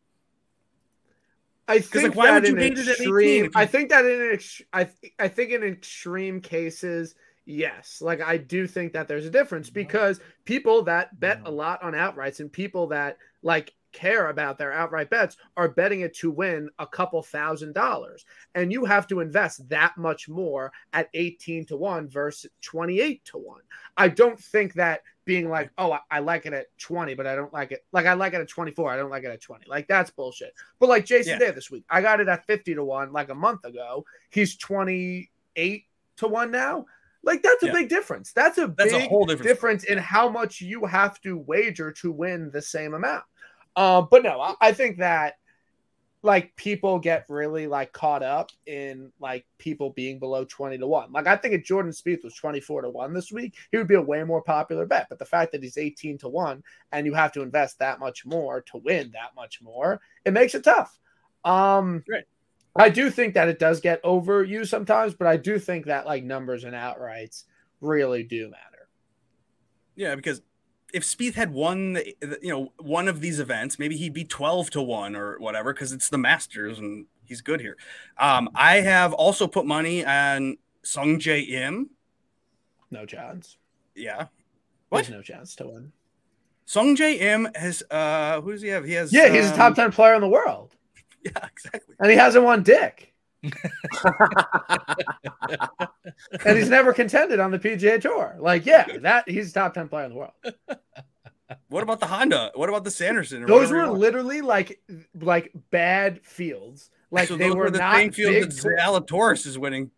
I think like, why that would you in hate it at 18 extreme, I think that in ex- I th- I think in extreme cases, yes. Like I do think that there's a difference because people that bet a lot on outrights and people that like care about their outright bets are betting it to win a couple thousand dollars. And you have to invest that much more at 18 to 1 versus 28 to 1. I don't think that being like, oh, I, I like it at 20, but I don't like it. Like I like it at 24. I don't like it at 20. Like that's bullshit. But like Jason Yeah. did this week, I got it at 50 to 1 like a month ago. He's 28 to 1 now. Like that's a Yeah. big difference. That's a That's big a whole different difference in how much you have to wager to win the same amount. Um, but no, I, I think that like people get really like caught up in like people being below 20 to 1. Like I think if Jordan Spieth was 24 to 1 this week, he would be a way more popular bet. But the fact that he's 18 to 1 and you have to invest that much more to win that much more, it makes it tough. Um right. I do think that it does get overused sometimes, but I do think that like numbers and outrights really do matter. Yeah, because if Spieth had won, the, you know, one of these events, maybe he'd be twelve to one or whatever because it's the Masters and he's good here. Um, I have also put money on Sungjae Im. No chance. Yeah. What? There's no chance to win. Sungjae Im has uh who does he have? He has Yeah, he's um, a top 10 player in the world. Yeah, exactly. And he hasn't won dick. And he's never contended on the PGA Tour. Like, yeah, that he's top ten player in the world. What about the Honda? What about the Sanderson? Those were literally like like bad fields. Like so they were, were, the not same field that Zalatoris is winning.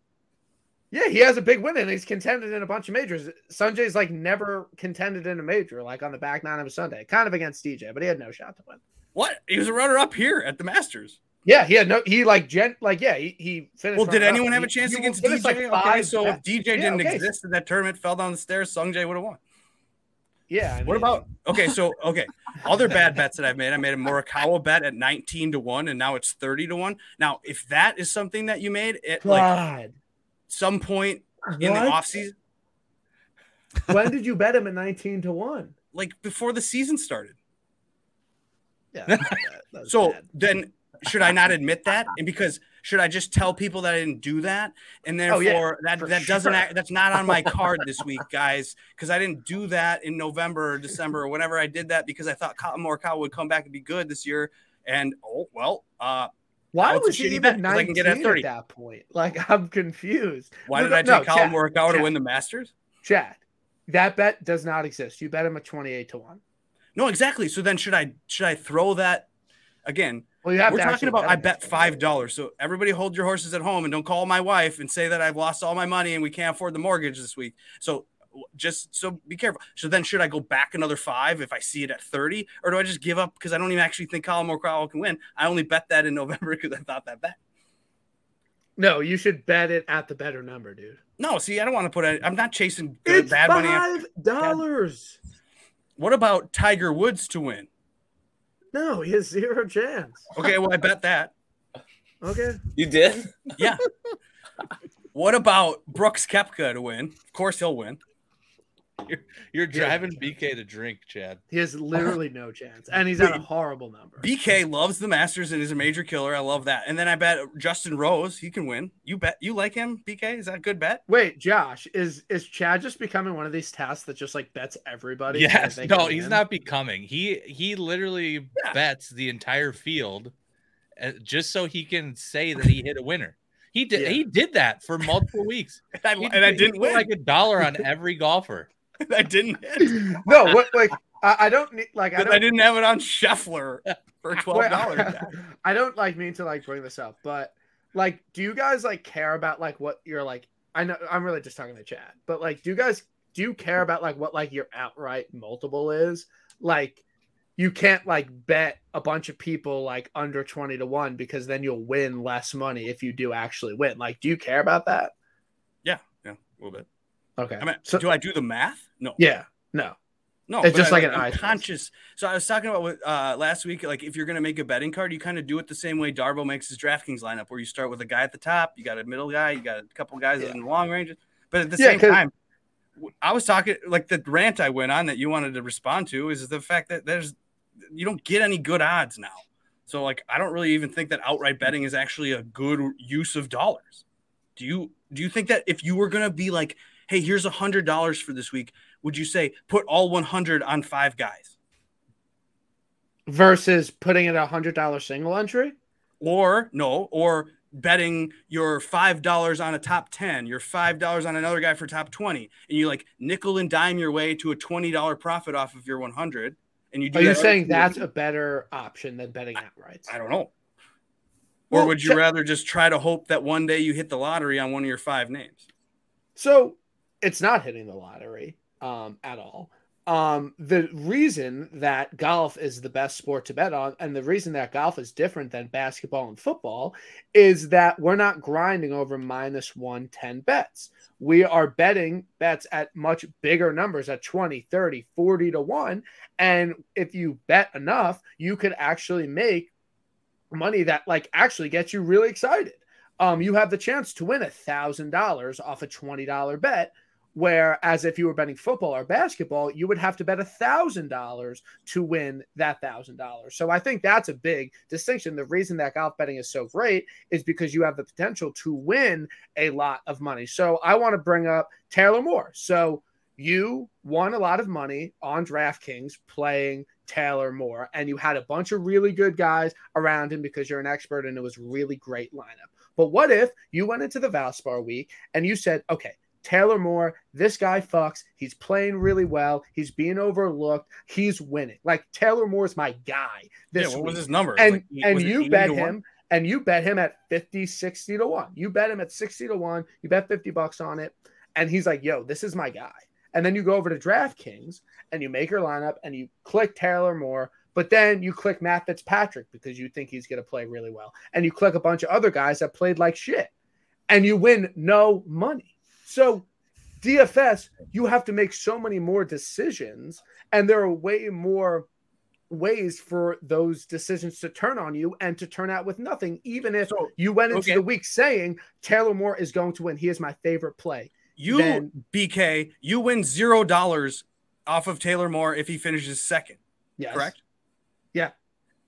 Yeah, he has a big win and he's contended in a bunch of majors. Sungjae's like never contended in a major, like on the back nine of a Sunday, kind of against DJ, but he had no shot to win. What? He was a runner up here at the Masters. Yeah, he had no. He like gent like yeah. He, he finished. Well, did anyone up. have a chance he, against DJ? Like okay, so if DJ yeah, didn't okay. exist in that tournament, fell down the stairs, Sungjae would have won. Yeah. I mean, what about okay? So okay, other bad bets that I've made. I made a Morikawa bet at nineteen to one, and now it's thirty to one. Now, if that is something that you made at like some point in the off season, when did you bet him at nineteen to one? Like before the season started. Yeah. so bad. then should I not admit that? And because should I just tell people that I didn't do that? And therefore, oh, yeah, that that doesn't act, that's not on my card this week, guys, because I didn't do that in November or December or whenever I did that because I thought Collin Morikawa would come back and be good this year. And oh well, uh, why was he even 19 I can get at, 30. at that point? Like I'm confused. Why did I take no, Collin Morikawa to win the Masters? Chad, that bet does not exist. You bet him at 28 to one. No, exactly. So then should I should I throw that again? Well, you have We're talking about I bet five dollars. So everybody hold your horses at home and don't call my wife and say that I've lost all my money and we can't afford the mortgage this week. So just so be careful. So then should I go back another five if I see it at 30? Or do I just give up because I don't even actually think Collin Morikawa can win? I only bet that in November because I thought that bet. No, you should bet it at the better number, dude. No, see, I don't want to put it. I'm not chasing good, it's bad money. Five dollars. What about Tiger Woods to win? No, he has zero chance. Okay, well, I bet that. Okay. You did? Yeah. what about Brooks Koepka to win? Of course, he'll win. You're, you're driving. BK to drink, Chad. He has literally no chance, and he's at a horrible number. BK loves the Masters and is a major killer. I love that. And then I bet Justin Rose he can win. You bet you like him, BK? Is that a good bet? Wait, Josh, is is Chad just becoming one of these tests that just like bets everybody? Yes, no, he's win? not becoming. He he literally yeah. bets the entire field, uh, just so he can say that he hit a winner. He did. Yeah. He did that for multiple weeks, and I, and I didn't win like a dollar on every golfer. I didn't hit. No, what like I, I don't need like I, I, didn't have it on Scheffler for twelve dollars. I don't like mean to like bring this up, but like, do you guys like care about like what you're like? I know I'm really just talking to chat, but like, do you guys do you care about like what like your outright multiple is? Like, you can't like bet a bunch of people like under 20 to 1 because then you'll win less money if you do actually win. Like, do you care about that? Yeah, yeah, a little bit. Okay. I mean, so, do I do the math? No. Yeah. No. No, it's just I, like an I'm conscious. So I was talking about with, uh, last week, like if you're going to make a betting card, you kind of do it the same way Darbo makes his DraftKings lineup, where you start with a guy at the top, you got a middle guy, you got a couple guys yeah. in the long ranges, but at the yeah, same time, I was talking like the rant I went on that you wanted to respond to is the fact that there's you don't get any good odds now. So like I don't really even think that outright betting is actually a good use of dollars. Do you do you think that if you were going to be like hey, here's a hundred dollars for this week, would you say put all 100 on five guys? Versus putting it a hundred dollar single entry? Or no, or betting your five dollars on a top 10, your five dollars on another guy for top 20, and you like nickel and dime your way to a $20 profit off of your 100. And you do Are you saying that's a better option than betting outright? I don't know. Or well, would you rather just try to hope that one day you hit the lottery on one of your five names? So it's not hitting the lottery um, at all. um, the reason that golf is the best sport to bet on, and the reason that golf is different than basketball and football, is that we're not grinding over minus 110 bets. We are betting bets at much bigger numbers at 20, 30, 40 to 1. And if you bet enough, you could actually make money that like actually gets you really excited. Um, you have the chance to win a thousand dollars off a twenty dollar bet Whereas if you were betting football or basketball, you would have to bet a thousand dollars to win that thousand dollars. So I think that's a big distinction. The reason that golf betting is so great is because you have the potential to win a lot of money. So I want to bring up Taylor Moore. So you won a lot of money on DraftKings playing Taylor Moore, and you had a bunch of really good guys around him because you're an expert and it was really great lineup. But what if you went into the Valspar week and you said, okay, Taylor Moore, this guy fucks. He's playing really well. He's being overlooked. He's winning. Like Taylor Moore's my guy. This yeah, what was his number? And like, and you bet him and you bet him at 50, 60 to 1. You bet him at 60 to 1. You bet 50 bucks on it. And he's like, yo, this is my guy. And then you go over to DraftKings and you make your lineup and you click Taylor Moore, but then you click Matt Fitzpatrick because you think he's going to play really well. And you click a bunch of other guys that played like shit. And you win no money. So DFS, you have to make so many more decisions, and there are way more ways for those decisions to turn on you and to turn out with nothing, even if so, you went into okay. the week saying Taylor Moore is going to win. He is my favorite play. You then, BK, you win zero dollars off of Taylor Moore if he finishes second. Yes. Correct? Yeah.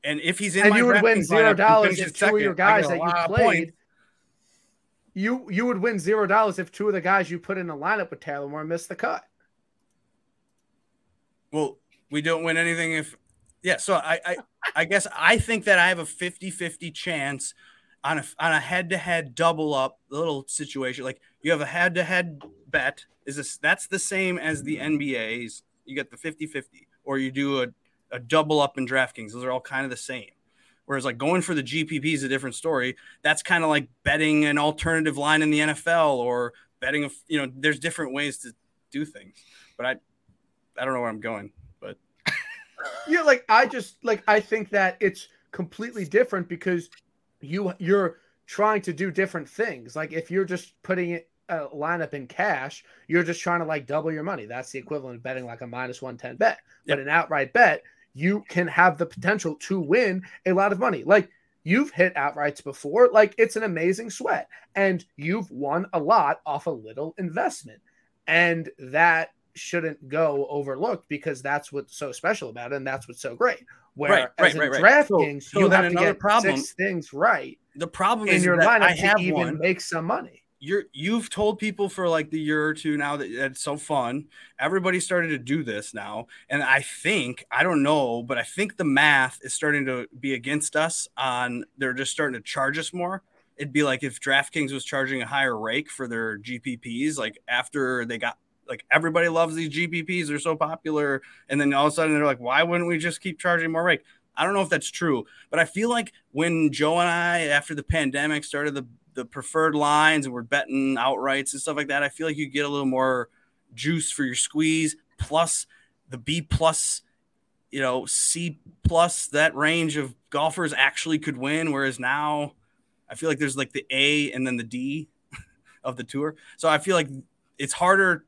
And if he's in and you would win zero dollars if two second, of your guys that you played you you would win zero dollars if two of the guys you put in the lineup with Taylor Moore missed the cut. Well, we don't win anything if yeah, so I I, I guess I think that I have a 50-50 chance on a on a head-to-head double up little situation. Like you have a head-to-head bet is this that's the same as the NBA's. You get the 50-50 or you do a a double up in DraftKings. Those are all kind of the same. Whereas like going for the GPP is a different story. That's kind of like betting an alternative line in the NFL or betting. A, you know, there's different ways to do things. But I, I don't know where I'm going. But yeah, like I just like I think that it's completely different because you you're trying to do different things. Like if you're just putting it a lineup in cash, you're just trying to like double your money. That's the equivalent of betting like a minus 110 bet. But an outright bet, you can have the potential to win a lot of money. Like you've hit outrights before, like it's an amazing sweat, and you've won a lot off a little investment. And that shouldn't go overlooked because that's what's so special about it, and that's what's so great. Where right, right, right, right. DraftKings, so, you so have to get problem, six things right. The problem in is your lineup I have to even one. make some money you're you've told people for like the year or two now that it's so fun. Everybody started to do this now, and I think I don't know, but I think the math is starting to be against us. On they're just starting to charge us more. It'd be like if DraftKings was charging a higher rake for their GPPs, like after they got like everybody loves these GPPs, they're so popular, and then all of a sudden they're like, why wouldn't we just keep charging more rake? I don't know if that's true, but I feel like when Joe and I, after the pandemic, started the the preferred lines and we're betting outrights and stuff like that, I feel like you get a little more juice for your squeeze. Plus the B plus, you know, C plus that range of golfers actually could win. Whereas now I feel like there's like the A and then the D of the tour. So I feel like it's harder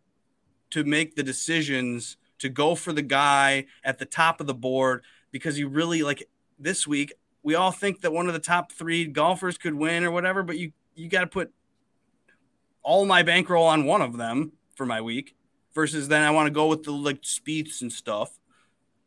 to make the decisions to go for the guy at the top of the board because you really like this week we all think that one of the top three golfers could win or whatever, but you you got to put all my bankroll on one of them for my week versus then I want to go with the like Spieths and stuff.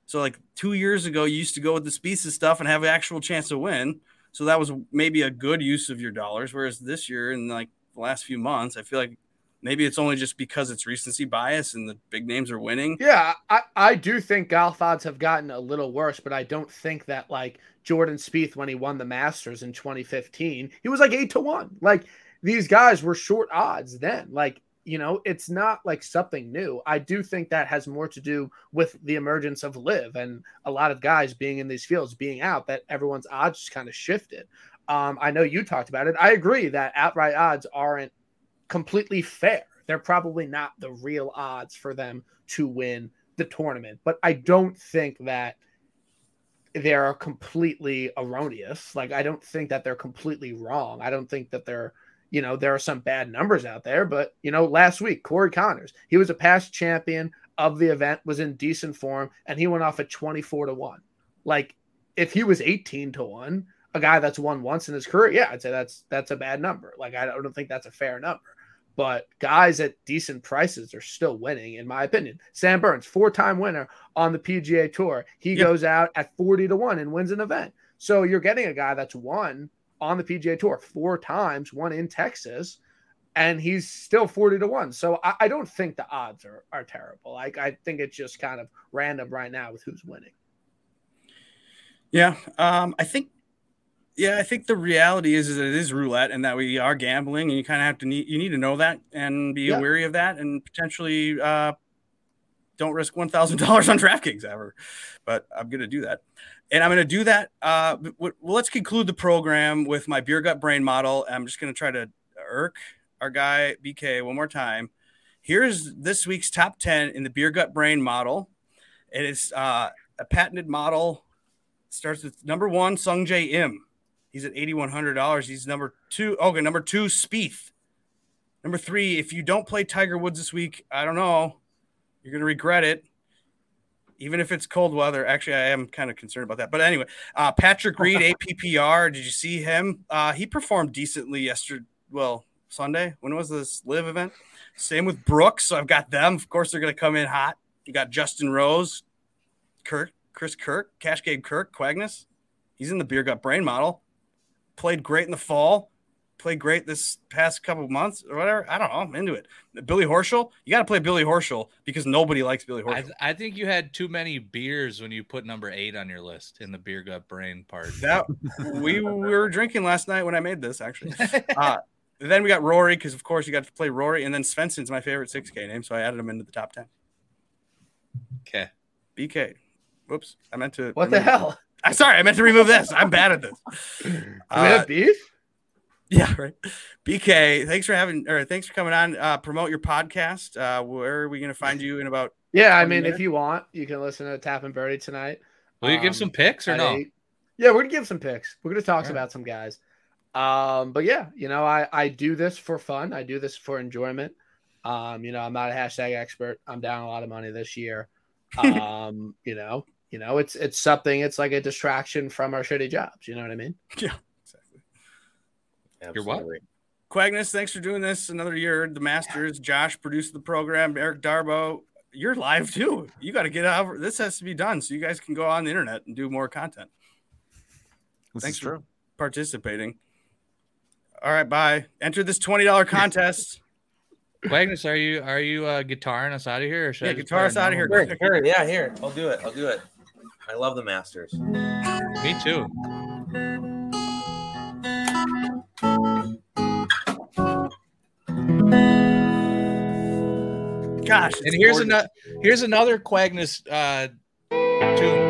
So like two years ago, you used to go with the Spieths and stuff and have an actual chance to win. So that was maybe a good use of your dollars. Whereas this year and like the last few months, I feel like maybe it's only just because it's recency bias and the big names are winning. Yeah, I, I do think golf odds have gotten a little worse, but I don't think that like Jordan Spieth when he won the Masters in 2015, he was like eight to one. Like these guys were short odds then. Like you know, it's not like something new. I do think that has more to do with the emergence of live and a lot of guys being in these fields, being out, that everyone's odds just kind of shifted. Um, I know you talked about it. I agree that outright odds aren't completely fair. They're probably not the real odds for them to win the tournament, but I don't think that they're completely erroneous. Like I don't think that they're completely wrong. I don't think that they're you know there are some bad numbers out there, but you know last week Corey Conners he was a past champion of the event, was in decent form, and he went off at twenty four to one. Like if he was eighteen to one, a guy that's won once in his career, yeah, I'd say that's that's a bad number. Like I don't think that's a fair number but guys at decent prices are still winning, in my opinion. Sam Burns, four time winner on the PGA Tour. He yep. goes out at 40 to 1 and wins an event. So you're getting a guy that's won on the PGA Tour four times, one in Texas, and he's still 40 to 1. So I, I don't think the odds are, are terrible. Like I think it's just kind of random right now with who's winning. Yeah. Um, I think yeah, I think the reality is, is that it is roulette and that we are gambling, and you kind of have to need you need to know that and be yeah. wary of that, and potentially uh, don't risk one thousand dollars on DraftKings ever. But I'm going to do that, and I'm going to do that. Uh, well, let's conclude the program with my beer gut brain model. I'm just going to try to irk our guy BK one more time. Here's this week's top ten in the beer gut brain model. It is uh, a patented model. starts with number one, Sungjae Im. He's at eighty one hundred dollars. He's number two. Okay, number two, Spieth. Number three, if you don't play Tiger Woods this week, I don't know. You're gonna regret it. Even if it's cold weather. Actually, I am kind of concerned about that. But anyway, uh, Patrick Reed, APPR. Did you see him? Uh, he performed decently yesterday. Well, Sunday. When was this live event? Same with Brooks. So I've got them. Of course, they're gonna come in hot. You got Justin Rose, Kirk, Chris Kirk, Cash Cascade Kirk, Quagnis. He's in the beer gut brain model played great in the fall, played great this past couple months or whatever. I don't know. I'm into it. Billy Horschel, you got to play Billy Horschel because nobody likes Billy Horschel. I, th- I, think you had too many beers when you put number eight on your list in the beer gut brain part. That we, we were drinking last night when I made this actually. Uh, then we got Rory because of course you got to play Rory, and then Svensson's my favorite 6K name, so I added him into the top 10. Okay. BK. Whoops, I meant to. What the hell? I'm sorry, I meant to remove this. I'm bad at this. we uh, have beef? Yeah, right. BK, thanks for having or thanks for coming on. Uh, promote your podcast. Uh, where are we going to find you in about? Yeah, I mean, minutes? if you want, you can listen to Tap and Birdie tonight. Will you um, give some picks or no? Eight. Yeah, we're gonna give some picks. We're gonna talk right. about some guys. Um, but yeah, you know, I I do this for fun. I do this for enjoyment. Um, you know, I'm not a hashtag expert. I'm down a lot of money this year. Um, you know, you know, it's it's something. It's like a distraction from our shitty jobs. You know what I mean? Yeah, exactly. Absolutely. You're what? Quagnis, thanks for doing this another year. The Masters, yeah. Josh produced the program. Eric Darbo, you're live too. You got to get out. This has to be done so you guys can go on the internet and do more content. This thanks for participating. All right, bye. Enter this twenty dollar contest. Magnus, are you are you uh, guitaring us out of here? Or should yeah, guitar us out of here. Here, here. Yeah, here. I'll do it. I'll do it. I love the Masters. Me too. Gosh. And here's another here's another Quagnis uh, tune.